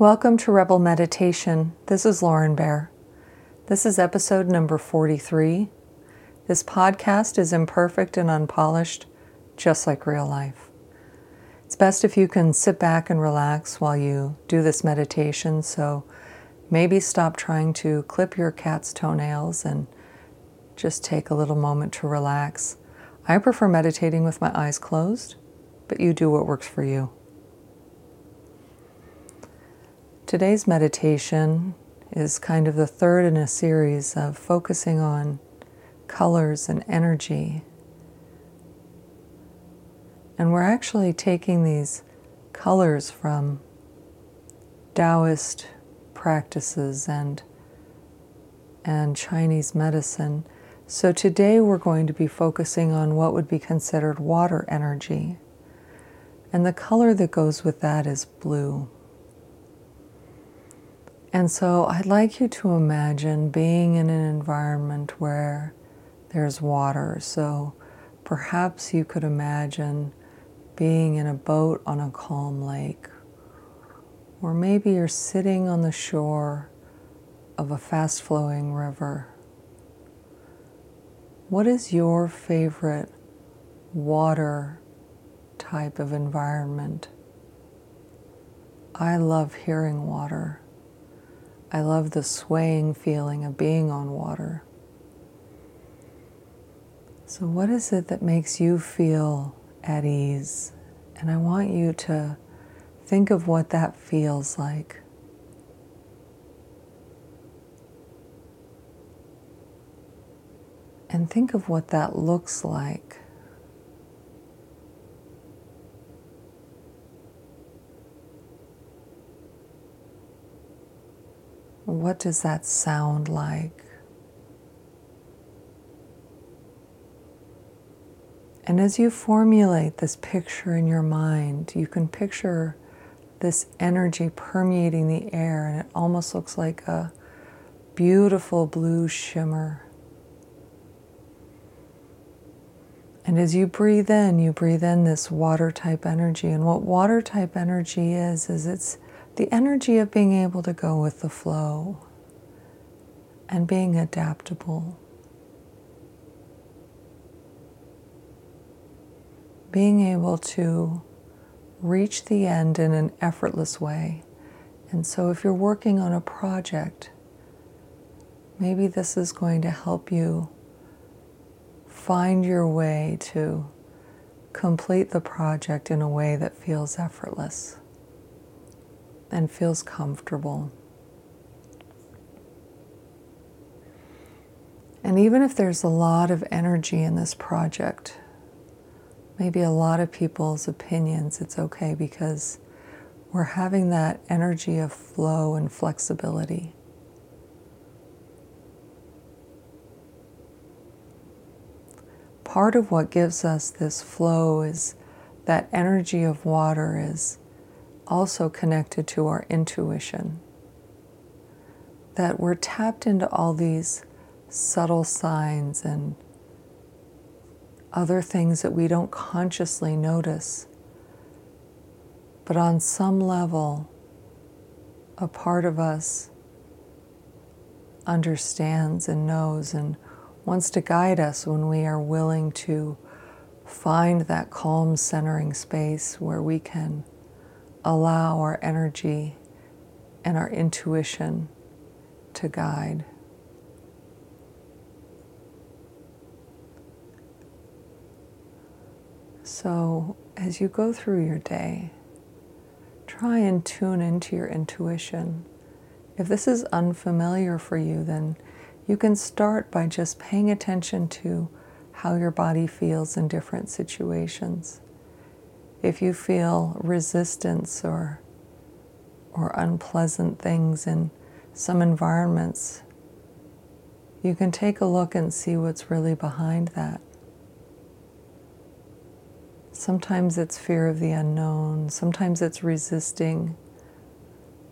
Welcome to Rebel Meditation. This is Lauren Bear. This is episode number 43. This podcast is imperfect and unpolished, just like real life. It's best if you can sit back and relax while you do this meditation, so maybe stop trying to clip your cat's toenails and just take a little moment to relax. I prefer meditating with my eyes closed, but you do what works for you. Today's meditation is kind of the third in a series of focusing on colors and energy. And we're actually taking these colors from Taoist practices and, and Chinese medicine. So today we're going to be focusing on what would be considered water energy. And the color that goes with that is blue. And so I'd like you to imagine being in an environment where there's water. So perhaps you could imagine being in a boat on a calm lake. Or maybe you're sitting on the shore of a fast flowing river. What is your favorite water type of environment? I love hearing water. I love the swaying feeling of being on water. So, what is it that makes you feel at ease? And I want you to think of what that feels like. And think of what that looks like. What does that sound like? And as you formulate this picture in your mind, you can picture this energy permeating the air, and it almost looks like a beautiful blue shimmer. And as you breathe in, you breathe in this water type energy. And what water type energy is, is it's the energy of being able to go with the flow and being adaptable. Being able to reach the end in an effortless way. And so, if you're working on a project, maybe this is going to help you find your way to complete the project in a way that feels effortless and feels comfortable. And even if there's a lot of energy in this project, maybe a lot of people's opinions, it's okay because we're having that energy of flow and flexibility. Part of what gives us this flow is that energy of water is also connected to our intuition. That we're tapped into all these subtle signs and other things that we don't consciously notice. But on some level, a part of us understands and knows and wants to guide us when we are willing to find that calm, centering space where we can allow our energy and our intuition to guide. So, as you go through your day, try and tune into your intuition. If this is unfamiliar for you, then you can start by just paying attention to how your body feels in different situations if you feel resistance or or unpleasant things in some environments, you can take a look and see what's really behind that. Sometimes it's fear of the unknown, sometimes it's resisting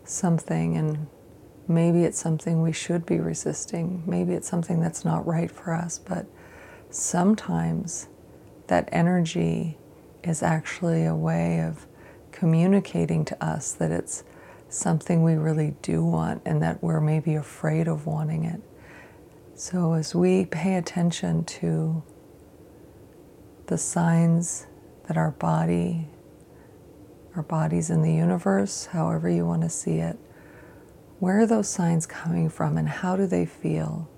something, and maybe it's something we should be resisting, maybe it's something that's not right for us, but sometimes that energy is actually a way of communicating to us that it's something we really do want and that we're maybe afraid of wanting it. So, as we pay attention to the signs that our body, our bodies in the universe, however you want to see it, where are those signs coming from and how do they feel?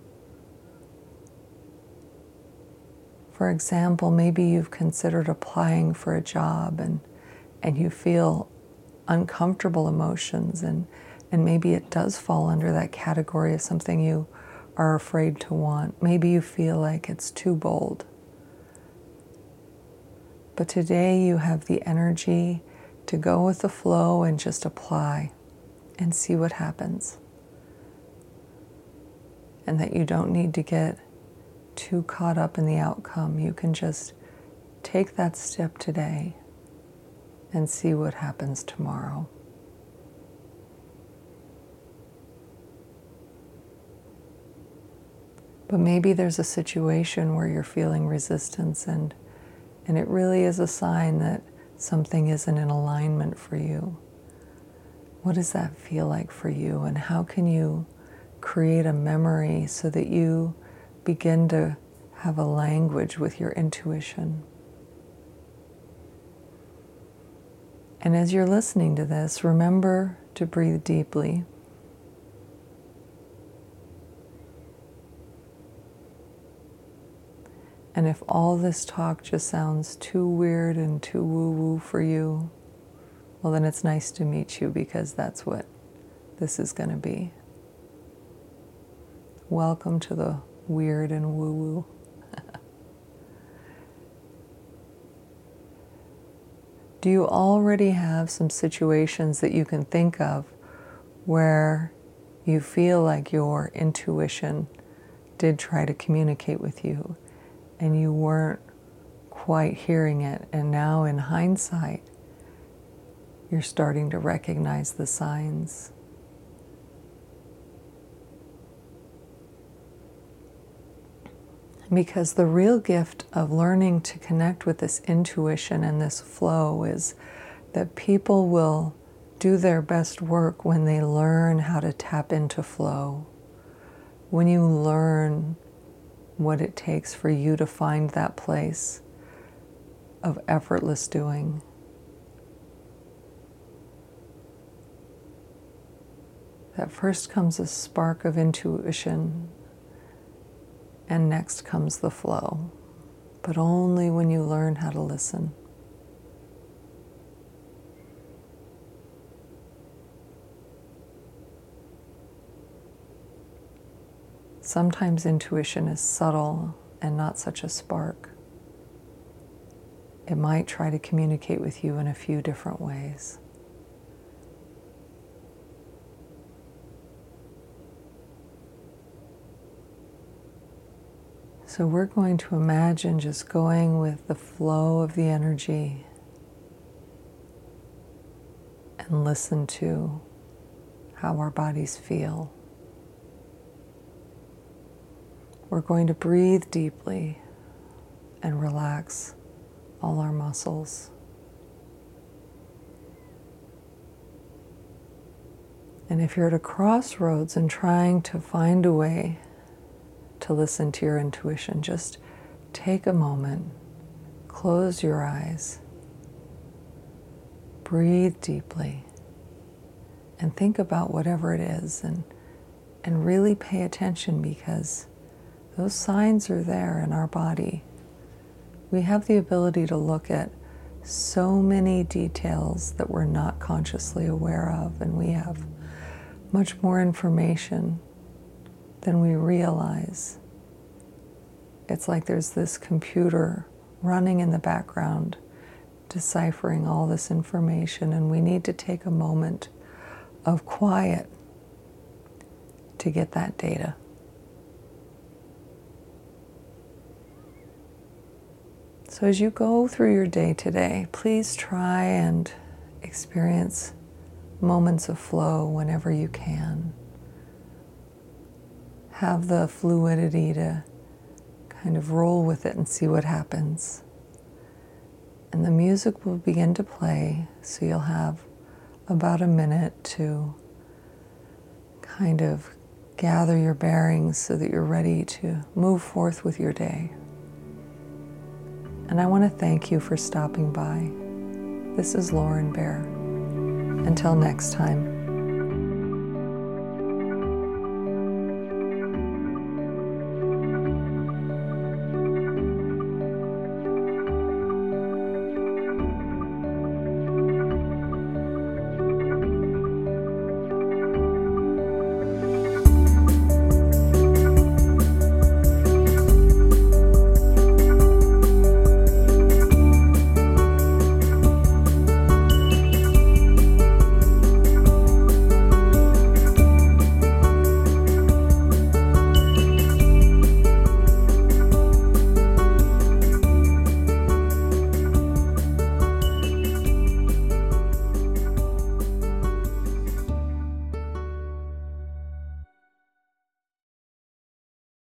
For example, maybe you've considered applying for a job and, and you feel uncomfortable emotions, and, and maybe it does fall under that category of something you are afraid to want. Maybe you feel like it's too bold. But today you have the energy to go with the flow and just apply and see what happens. And that you don't need to get too caught up in the outcome. You can just take that step today and see what happens tomorrow. But maybe there's a situation where you're feeling resistance and and it really is a sign that something isn't in alignment for you. What does that feel like for you and how can you create a memory so that you begin to have a language with your intuition? And as you're listening to this, remember to breathe deeply. And if all this talk just sounds too weird and too woo woo for you, well, then it's nice to meet you because that's what this is going to be. Welcome to the weird and woo woo. Do you already have some situations that you can think of where you feel like your intuition did try to communicate with you and you weren't quite hearing it? And now, in hindsight, you're starting to recognize the signs. Because the real gift of learning to connect with this intuition and this flow is that people will do their best work when they learn how to tap into flow. When you learn what it takes for you to find that place of effortless doing. That first comes a spark of intuition and next comes the flow, but only when you learn how to listen. Sometimes intuition is subtle and not such a spark. It might try to communicate with you in a few different ways. So we're going to imagine just going with the flow of the energy and listen to how our bodies feel. We're going to breathe deeply and relax all our muscles. And if you're at a crossroads and trying to find a way listen to your intuition, just take a moment, close your eyes, breathe deeply, and think about whatever it is and, and really pay attention because those signs are there in our body. We have the ability to look at so many details that we're not consciously aware of, and we have much more information than we realize. It's like there's this computer running in the background, deciphering all this information, and we need to take a moment of quiet to get that data. So, as you go through your day today, please try and experience moments of flow whenever you can have the fluidity to kind of roll with it and see what happens. And the music will begin to play, so you'll have about a minute to kind of gather your bearings so that you're ready to move forth with your day. And I want to thank you for stopping by. This is Lauren Bear. Until next time.